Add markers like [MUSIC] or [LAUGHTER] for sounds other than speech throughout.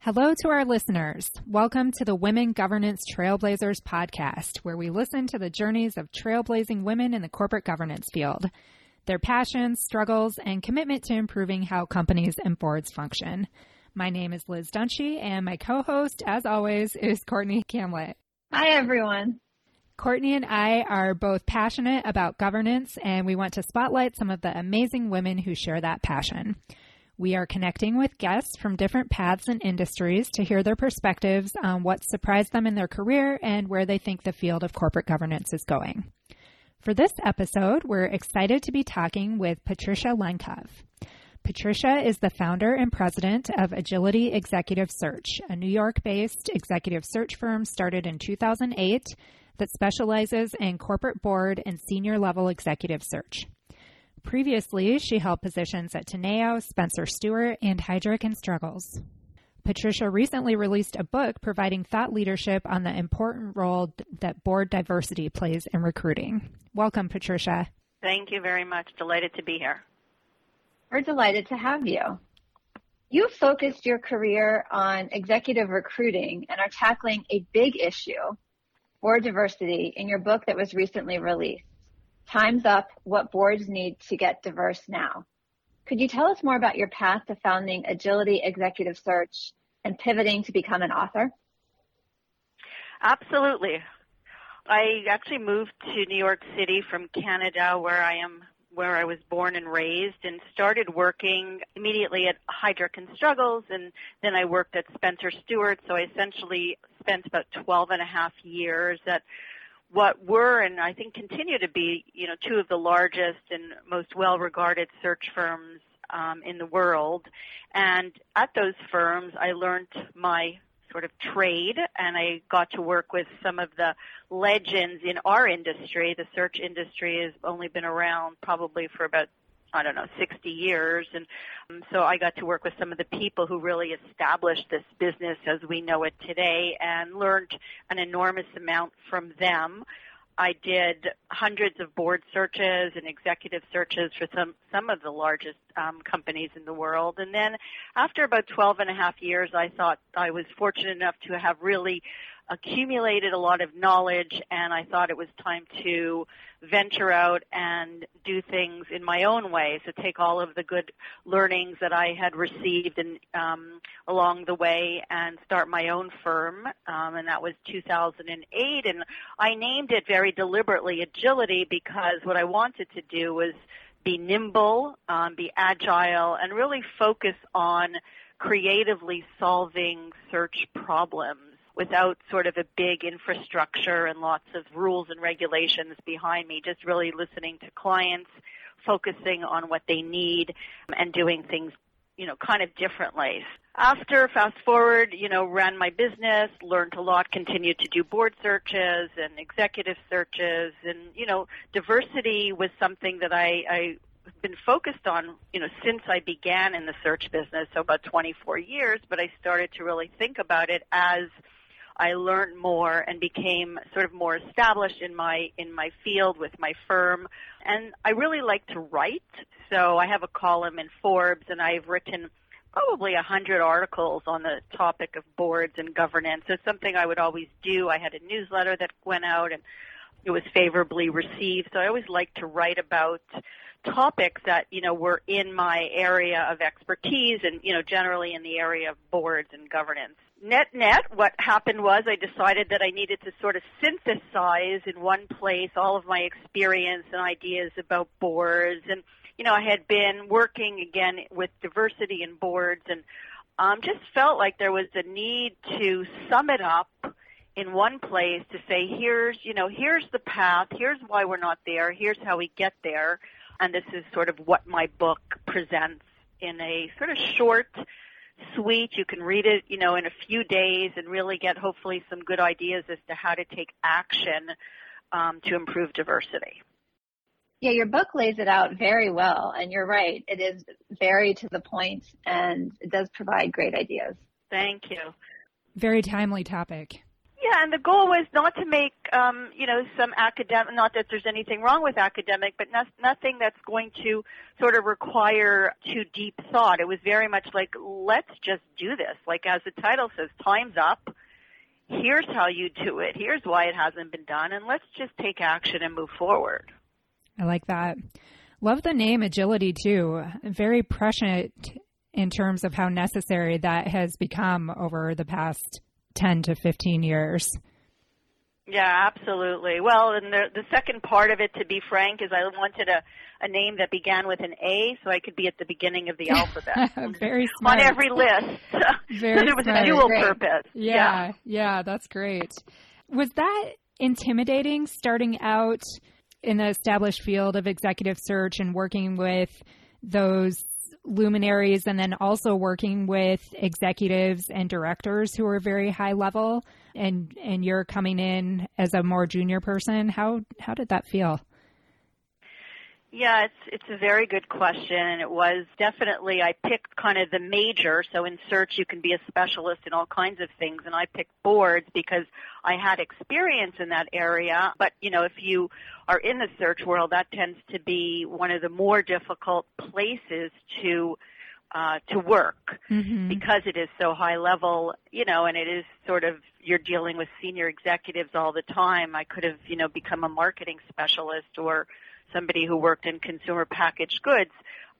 Hello to our listeners. Welcome to the Women Governance Trailblazers podcast, where we listen to the journeys of trailblazing women in the corporate governance field, their passions, struggles, and commitment to improving how companies and boards function. My name is Liz Dunshee, and my co host, as always, is Courtney Kamlet. Hi, everyone. Courtney and I are both passionate about governance, and we want to spotlight some of the amazing women who share that passion. We are connecting with guests from different paths and industries to hear their perspectives on what surprised them in their career and where they think the field of corporate governance is going. For this episode, we're excited to be talking with Patricia Lenkov. Patricia is the founder and president of Agility Executive Search, a New York based executive search firm started in 2008 that specializes in corporate board and senior level executive search. Previously, she held positions at Teneo, Spencer Stuart, and Heidrick and Struggles. Patricia recently released a book providing thought leadership on the important role that board diversity plays in recruiting. Welcome, Patricia. Thank you very much. Delighted to be here. We're delighted to have you. You focused your career on executive recruiting and are tackling a big issue, board diversity, in your book that was recently released. Time's Up, What Boards Need to Get Diverse Now. Could you tell us more about your path to founding Agility Executive Search and pivoting to become an author? Absolutely. I actually moved to New York City from Canada where I am where I was born and raised and started working immediately at Heidrick and Struggles and then I worked at Spencer Stuart so I essentially spent about 12 and a half years at what were and I think continue to be, you know, two of the largest and most well-regarded search firms um, in the world. And at those firms, I learned my sort of trade and I got to work with some of the legends in our industry. The search industry has only been around probably for about I don't know, 60 years. And um, so I got to work with some of the people who really established this business as we know it today and learned an enormous amount from them. I did hundreds of board searches and executive searches for some, some of the largest um, companies in the world. And then after about 12 and a half years, I thought I was fortunate enough to have really accumulated a lot of knowledge and I thought it was time to venture out and do things in my own way. So take all of the good learnings that I had received and um, along the way and start my own firm. Um, and that was 2008. And I named it very deliberately Agility because what I wanted to do was be nimble, um, be agile, and really focus on creatively solving search problems without sort of a big infrastructure and lots of rules and regulations behind me, just really listening to clients, focusing on what they need and doing things, you know, kind of differently. After fast forward, you know, ran my business, learned a lot, continued to do board searches and executive searches and, you know, diversity was something that I, I been focused on, you know, since I began in the search business, so about 24 years, but I started to really think about it as I learned more and became sort of more established in my in my field with my firm. And I really like to write, so I have a column in Forbes, and I've written probably a hundred articles on the topic of boards and governance. It's something I would always do. I had a newsletter that went out, and it was favorably received. So I always like to write about topics that you know were in my area of expertise, and you know generally in the area of boards and governance net net what happened was i decided that i needed to sort of synthesize in one place all of my experience and ideas about boards. And you know i had been working again with diversity in boards and um, just felt like there was a need to sum it up in one place to say here's you know here's the path here's why we're not there here's how we get there. And this is sort of what my book presents in a sort of short sweet. You can read it, you know, in a few days and really get hopefully some good ideas as to how to take action um, to improve diversity. Yeah, your book lays it out very well, and you're right. It is very to the point, and it does provide great ideas. Thank you. Very timely topic. Yeah, and the goal was not to make, um, you know, some academic, not that there's anything wrong with academic, but no, nothing that's going to sort of require too deep thought. It was very much like, let's just do this. Like as the title says, time's up. Here's how you do it. Here's why it hasn't been done. And let's just take action and move forward. I like that. Love the name agility too. Very prescient in terms of how necessary that has become over the past 10 to 15 years. Yeah, absolutely. Well, and the, the second part of it, to be frank, is I wanted a, a name that began with an A so I could be at the beginning of the [LAUGHS] alphabet. Very smart. On every list. [LAUGHS] Very so there was smart. a dual Great. purpose. Yeah, yeah. yeah, that's great. Was that intimidating starting out in the established field of executive search and working with those luminaries and then also working with executives and directors who are very high level. And and you're coming in as a more junior person. How how did that feel Yeah, it's it's a very good question, and it was definitely I picked kind of the major. So in search, you can be a specialist in all kinds of things, and I picked boards because I had experience in that area. But you know, if you are in the search world, that tends to be one of the more difficult places to uh, to work mm-hmm. because it is so high level, you know, and it is sort of you're dealing with senior executives all the time. I could have, you know, become a marketing specialist or somebody who worked in consumer packaged goods.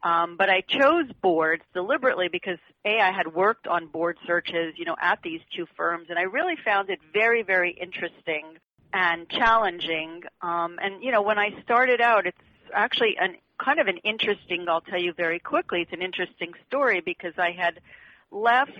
Um, but I chose boards deliberately because A, I had worked on board searches, you know, at these two firms, and I really found it very, very interesting and challenging. Um, and, you know, when I started out, it's actually an kind of an interesting, I'll tell you very quickly, it's an interesting story because I had left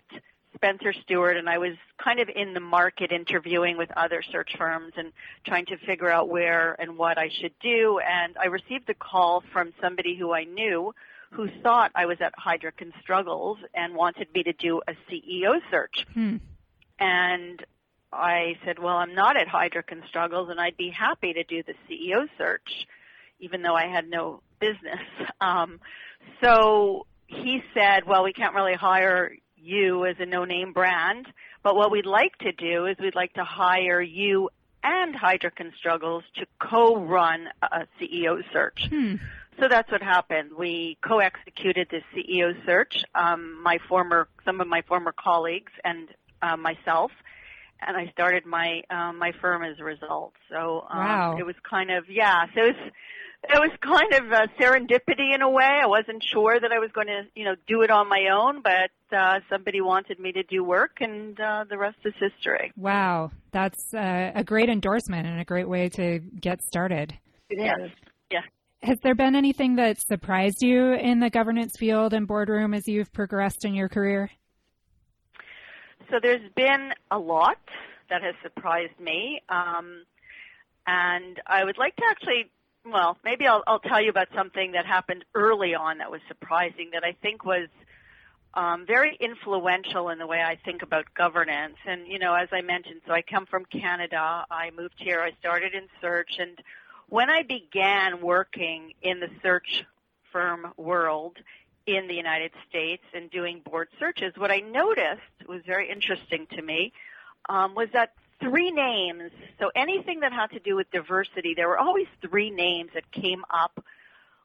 Spencer Stuart and I was kind of in the market interviewing with other search firms and trying to figure out where and what I should do. And I received a call from somebody who I knew who thought I was at Heidrick and Struggles and wanted me to do a CEO search. Hmm. And I said, well, I'm not at Heidrick and Struggles and I'd be happy to do the CEO search, even though I had no business. [LAUGHS] Um, so he said, well, we can't really hire you as a no-name brand, but what we'd like to do is we'd like to hire you and Heidrick and Struggles to co-run a CEO search. Hmm. So that's what happened. We co-executed the CEO search. Um, my former, some of my former colleagues and uh, myself, and I started my um, my firm as a result. So um, Wow. it was kind of yeah. So it was it was kind of a serendipity in a way. I wasn't sure that I was going to you know do it on my own, but uh, somebody wanted me to do work, and uh, the rest is history. wow that's uh, a great endorsement and a great way to get started It Yes. is. Has there been anything that surprised you in the governance field and boardroom as you've progressed in your career? So there's been a lot that has surprised me, um, and I would like to actually, well, maybe I'll, I'll tell you about something that happened early on that was surprising that I think was um, very influential in the way I think about governance. And you know, as I mentioned, so I come from Canada. I moved here. I started in search, and when I began working in the search firm world, in the United States and doing board searches, what I noticed was very interesting to me um, was that three names, so anything that had to do with diversity, there were always three names that came up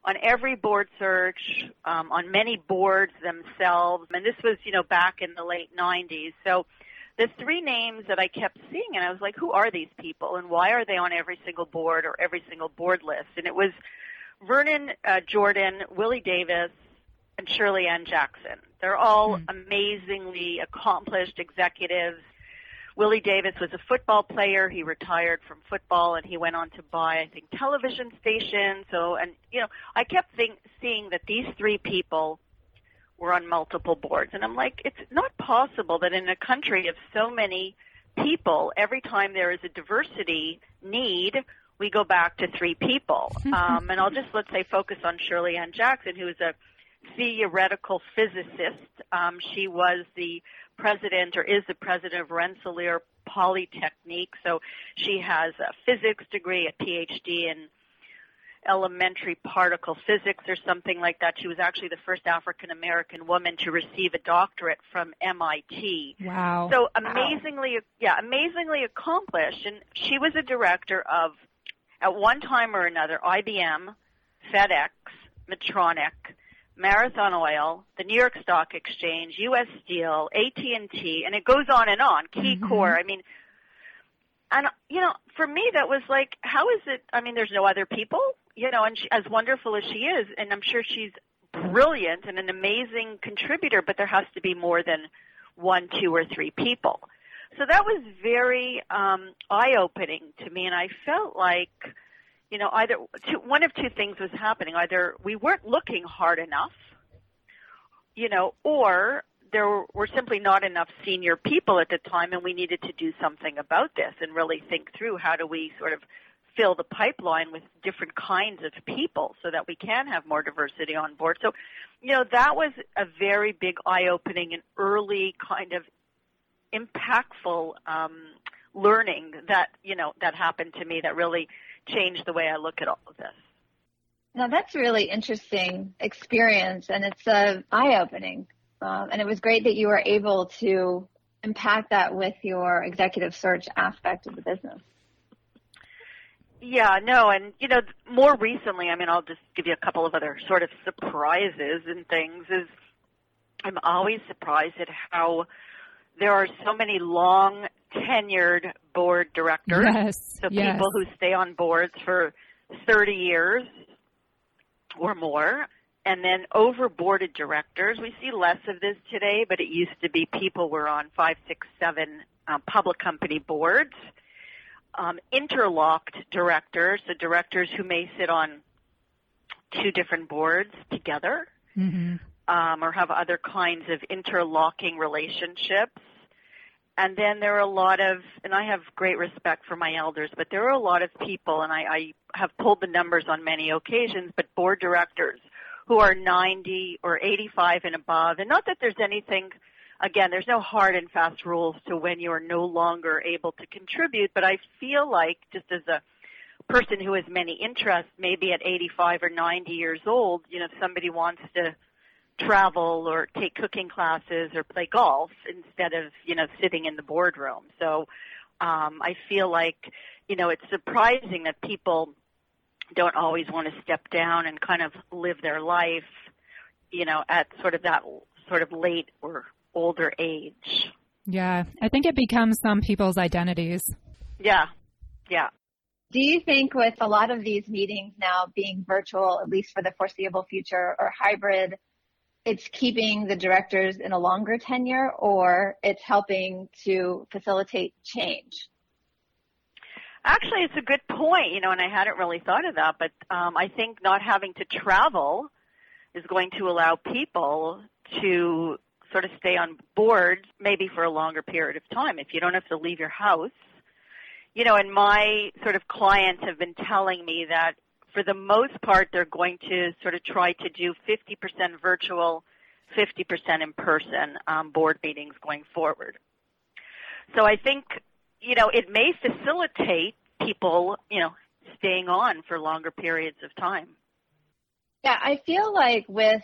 on every board search, um, on many boards themselves, and this was, you know, back in the late 90s. So the three names that I kept seeing, and I was like, who are these people, and why are they on every single board or every single board list? And it was Vernon uh, Jordan, Willie Davis, and Shirley Ann Jackson. They're all Hmm. amazingly accomplished executives. Willie Davis was a football player. He retired from football and he went on to buy, I think, television stations. So, and you know, I kept think, seeing that these three people were on multiple boards, and I'm like, it's not possible that in a country of so many people, every time there is a diversity need, we go back to three people. [LAUGHS] um, and I'll just let's say focus on Shirley Ann Jackson, who is a theoretical physicist. Um, she was the president or is the president of Rensselaer Polytechnique. So she has a physics degree, a PhD in elementary particle physics or something like that. She was actually the first African American woman to receive a doctorate from MIT. Wow. So amazingly, wow. yeah, amazingly accomplished. And she was a director of, at one time or another, IBM, FedEx, Medtronic, Marathon Oil, the New York Stock Exchange, U.S. Steel, AT&T, and it goes on and on. Key mm-hmm. Core. I mean, and you know, for me, that was like, how is it? I mean, there's no other people, you know, and she, as wonderful as she is, and I'm sure she's brilliant and an amazing contributor, but there has to be more than one, two, or three people. So that was very um, eye-opening to me, and I felt like you know, either two, one of two things was happening. Either we weren't looking hard enough, you know, or there were simply not enough senior people at the time and we needed to do something about this and really think through how do we sort of fill the pipeline with different kinds of people so that we can have more diversity on board. So, you know, that was a very big eye-opening and early kind of impactful um, learning that, you know, that happened to me that really changed the way I look at all of this. Now that's really interesting experience, and it's uh, eye-opening. Um, and it was great that you were able to impact that with your executive search aspect of the business. Yeah, no, and you know, more recently, I mean, I'll just give you a couple of other sort of surprises and things. Is I'm always surprised at how there are so many long tenured board directors. Yes. So yes. people who stay on boards for 30 years or more. And then overboarded directors, we see less of this today, but it used to be people were on five, six, seven um, public company boards. Um, interlocked directors, so directors who may sit on two different boards together, mm-hmm. um, or have other kinds of interlocking relationships and then there are a lot of, and I have great respect for my elders, but there are a lot of people, and I, I have pulled the numbers on many occasions, but board directors who are 90 or 85 and above. And not that there's anything, again, there's no hard and fast rules to when you are no longer able to contribute, but I feel like just as a person who has many interests, maybe at 85 or 90 years old, you know, if somebody wants to travel or take cooking classes or play golf instead of you know sitting in the boardroom. So um i feel like you know it's surprising that people don't always want to step down and kind of live their life you know at sort of that sort of late or older age. Yeah i think it becomes some people's identities. Yeah yeah. Do you think with a lot of these meetings now being virtual at least for the foreseeable future or hybrid it's keeping the directors in a longer tenure or it's helping to facilitate change? Actually, it's a good point, you know, and I hadn't really thought of that, but um, I think not having to travel is going to allow people to sort of stay on board maybe for a longer period of time. If you don't have to leave your house, you know, and my sort of clients have been telling me that for the most part, they're going to sort of try to do 50% virtual, 50% in person um, board meetings going forward. So I think, you know, it may facilitate people, you know, staying on for longer periods of time. Yeah, I feel like with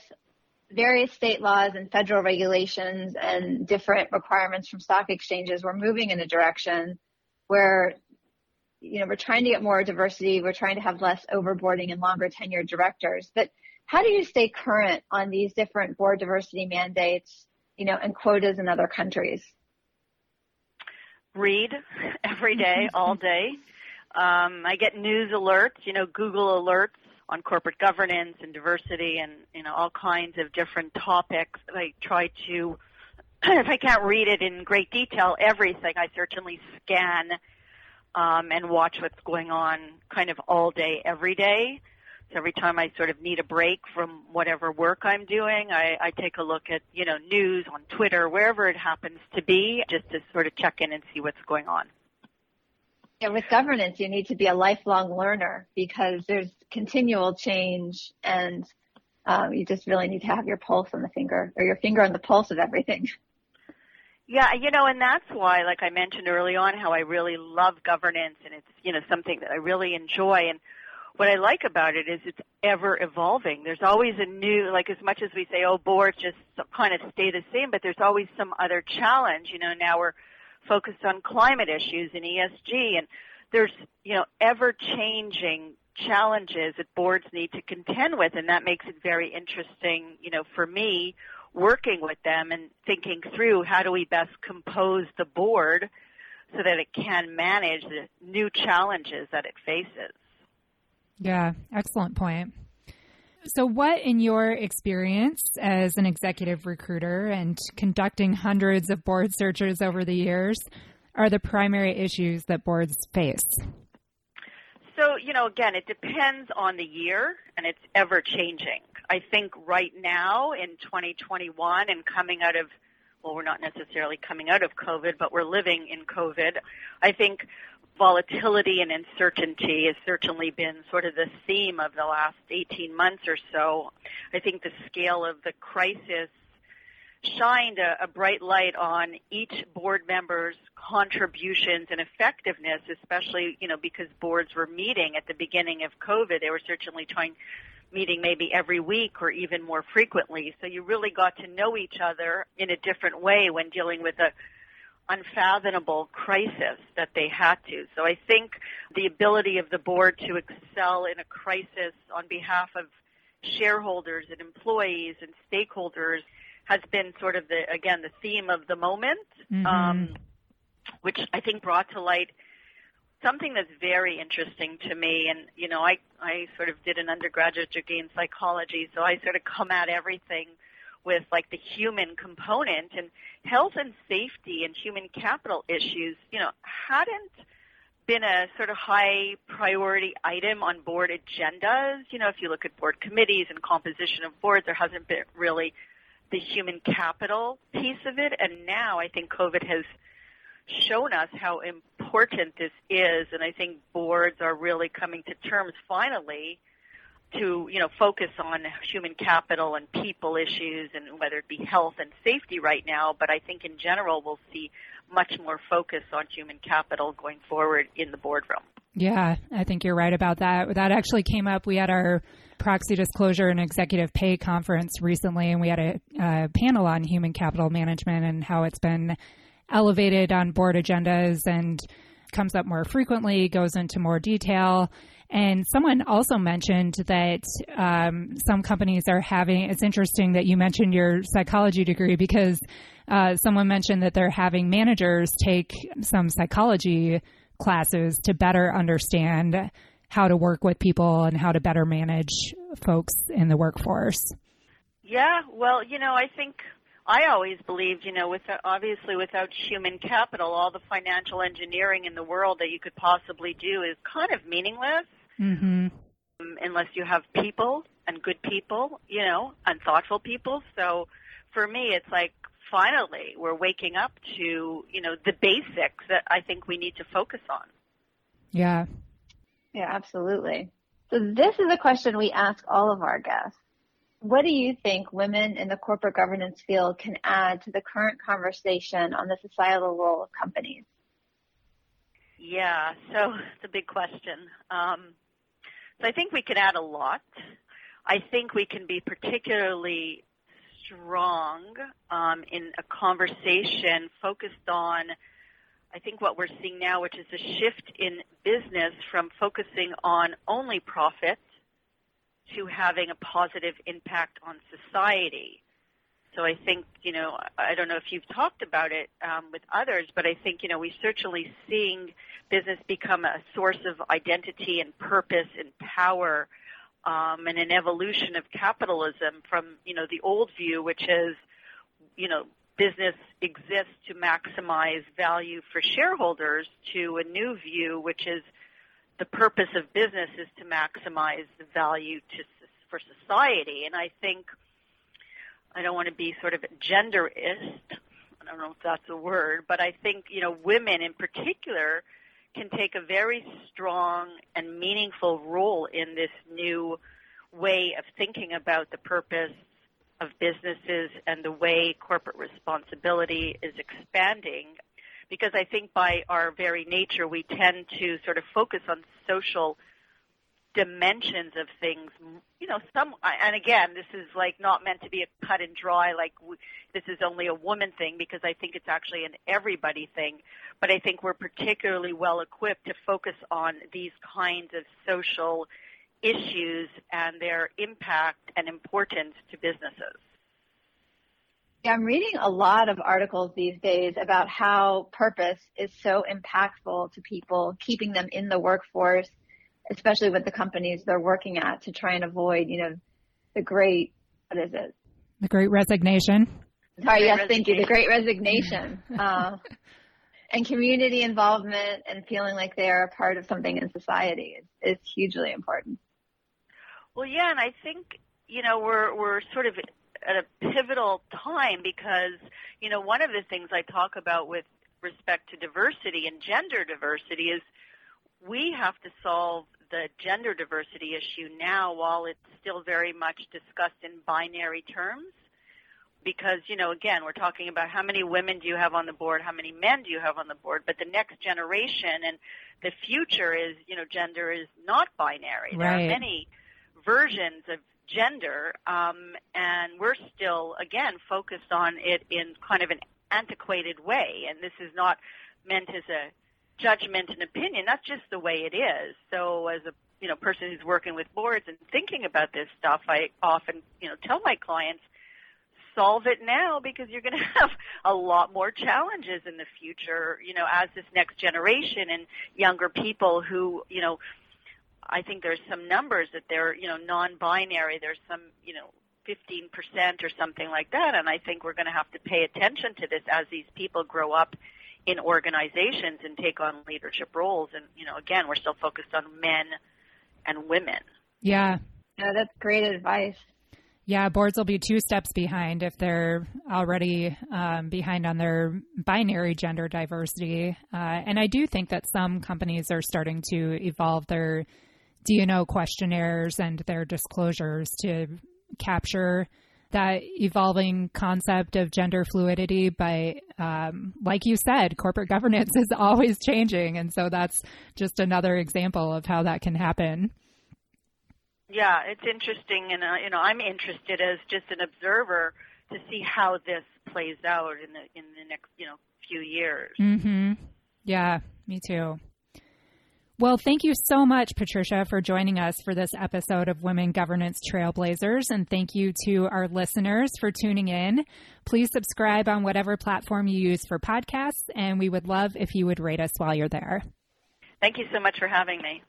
various state laws and federal regulations and different requirements from stock exchanges, we're moving in a direction where you know, we're trying to get more diversity. We're trying to have less overboarding and longer tenured directors. But how do you stay current on these different board diversity mandates, you know, and quotas in other countries? Read [LAUGHS] every day, [LAUGHS] all day. Um, I get news alerts, you know, Google alerts on corporate governance and diversity and, you know, all kinds of different topics. I try to, [CLEARS THROAT] if I can't read it in great detail, everything, I certainly scan um, and watch what's going on kind of all day, every day. So every time I sort of need a break from whatever work I'm doing, I, I take a look at, you know, news on Twitter, wherever it happens to be, just to sort of check in and see what's going on. Yeah, with governance, you need to be a lifelong learner because there's continual change and um, you just really need to have your pulse on the finger or your finger on the pulse of everything. [LAUGHS] Yeah, you know, and that's why, like I mentioned early on, how I really love governance and it's, you know, something that I really enjoy. And what I like about it is it's ever evolving. There's always a new, like as much as we say, oh, boards just kind of stay the same, but there's always some other challenge. You know, now we're focused on climate issues and ESG and there's, you know, ever changing challenges that boards need to contend with and that makes it very interesting, you know, for me working with them and thinking through how do we best compose the board so that it can manage the new challenges that it faces. Yeah, excellent point. So, what, in your experience as an executive recruiter and conducting hundreds of board searches over the years, are the primary issues that boards face? So, you know, again, it depends on the year and it's ever changing. I think right now in 2021 and coming out of, well, we're not necessarily coming out of COVID, but we're living in COVID. I think volatility and uncertainty has certainly been sort of the theme of the last 18 months or so. I think the scale of the crisis shined a, a, bright light on each board member's contributions and effectiveness, especially, you know, because boards were meeting at the beginning of COVID. They were certainly trying meeting maybe every week or even more frequently. So you really got to know each other in a different way when dealing with a unfathomable crisis that they had to. So I think the ability of the board to excel in a crisis on behalf of shareholders and employees and stakeholders has been sort of the again the theme of the moment, mm-hmm. um, which I think brought to light something that's very interesting to me. And you know, I I sort of did an undergraduate degree in psychology, so I sort of come at everything with like the human component and health and safety and human capital issues, you know, hadn't been a sort of high priority item on board agendas. You know, if you look at board committees and composition of boards, there hasn't been really the human capital piece of it. And now I think COVID has shown us how important this is. And I think boards are really coming to terms finally to you know focus on human capital and people issues and whether it be health and safety right now but i think in general we'll see much more focus on human capital going forward in the boardroom yeah i think you're right about that that actually came up we had our proxy disclosure and executive pay conference recently and we had a, a panel on human capital management and how it's been elevated on board agendas and comes up more frequently goes into more detail and someone also mentioned that um, some companies are having, it's interesting that you mentioned your psychology degree because uh, someone mentioned that they're having managers take some psychology classes to better understand how to work with people and how to better manage folks in the workforce. Yeah, well, you know, I think I always believed, you know, with obviously without human capital, all the financial engineering in the world that you could possibly do is kind of meaningless mm-hmm. um, unless you have people and good people, you know, and thoughtful people. So for me, it's like finally we're waking up to, you know, the basics that I think we need to focus on. Yeah. Yeah, absolutely. So this is a question we ask all of our guests. What do you think women in the corporate governance field can add to the current conversation on the societal role of companies? Yeah, so [LAUGHS] it's a big question. Um, so I think we can add a lot. I think we can be particularly strong um, in a conversation focused on, I think, what we're seeing now, which is a shift in business from focusing on only profit to having a positive impact on society. So I think, you know, I don't know if you've talked about it um, with others, but I think, you know, we're certainly seeing business become a source of identity and purpose and power um, and an evolution of capitalism from, you know, the old view, which is, you know, business exists to maximize value for shareholders to a new view, which is the purpose of business is to maximize the value to, for society. And I think – I don't want to be sort of genderist. I don't know if that's a word, but I think, you know, women in particular can take a very strong and meaningful role in this new way of thinking about the purpose of businesses and the way corporate responsibility is expanding. Because I think by our very nature, we tend to sort of focus on social dimensions of things. You know some and again this is like not meant to be a cut and dry like this is only a woman thing because i think it's actually an everybody thing. But i think we're particularly well equipped to focus on these kinds of social issues and their impact and importance to businesses I'm reading a lot of articles these days about how purpose is so impactful to people, keeping them in the workforce, especially with the companies they're working at to try and avoid, you know, the great, what is it? The great resignation. Sorry, yes, thank you. The great resignation. uh, and community involvement and feeling like they are a part of something in society is, is hugely important. Well, yeah, and I think, you know, we're, we're sort of at a pivotal time because, you know, one of the things I talk about with respect to diversity and gender diversity is we have to solve the gender diversity issue now while it's still very much discussed in binary terms because you know again we're talking about how many women do you have on the board how many men do you have on the board but the next generation and the future is you know gender is not binary right. there are many versions of gender um, and we're still again focused on it in kind of an antiquated way and this is not meant as a judgment and opinion. That's just the way it is. So as a you know person who's working with boards and thinking about this stuff, I often you know tell my clients solve it now because you're going [LAUGHS] to have a lot more challenges in the future. You know, as this next generation and younger people who you know. I think there's some numbers that they're, you know, non-binary. There's some, you know, 15% or something like that. And I think we're going to have to pay attention to this as these people grow up in organizations and take on leadership roles. And, you know, again, we're still focused on men and women. Yeah. Yeah, that's great advice. Yeah, boards will be two steps behind if they're already um, behind on their binary gender diversity. Uh, and I do think that some companies are starting to evolve their D&O questionnaires and their disclosures to capture that evolving concept of gender fluidity. But um, like you said, corporate [LAUGHS] governance is always changing, and so that's just another example of how that can happen. Yeah, it's interesting, and uh, you know, I'm interested as just an observer to see how this plays out in the in the next you know few years. Mm-hmm. Yeah, me too. Well, thank you so much, Patricia, for joining us for this episode of Women Governance Trailblazers. And thank you to our listeners for tuning in. Please subscribe on whatever platform you use for podcasts, and we would love if you would rate us while you're there. Thank you so much for having me.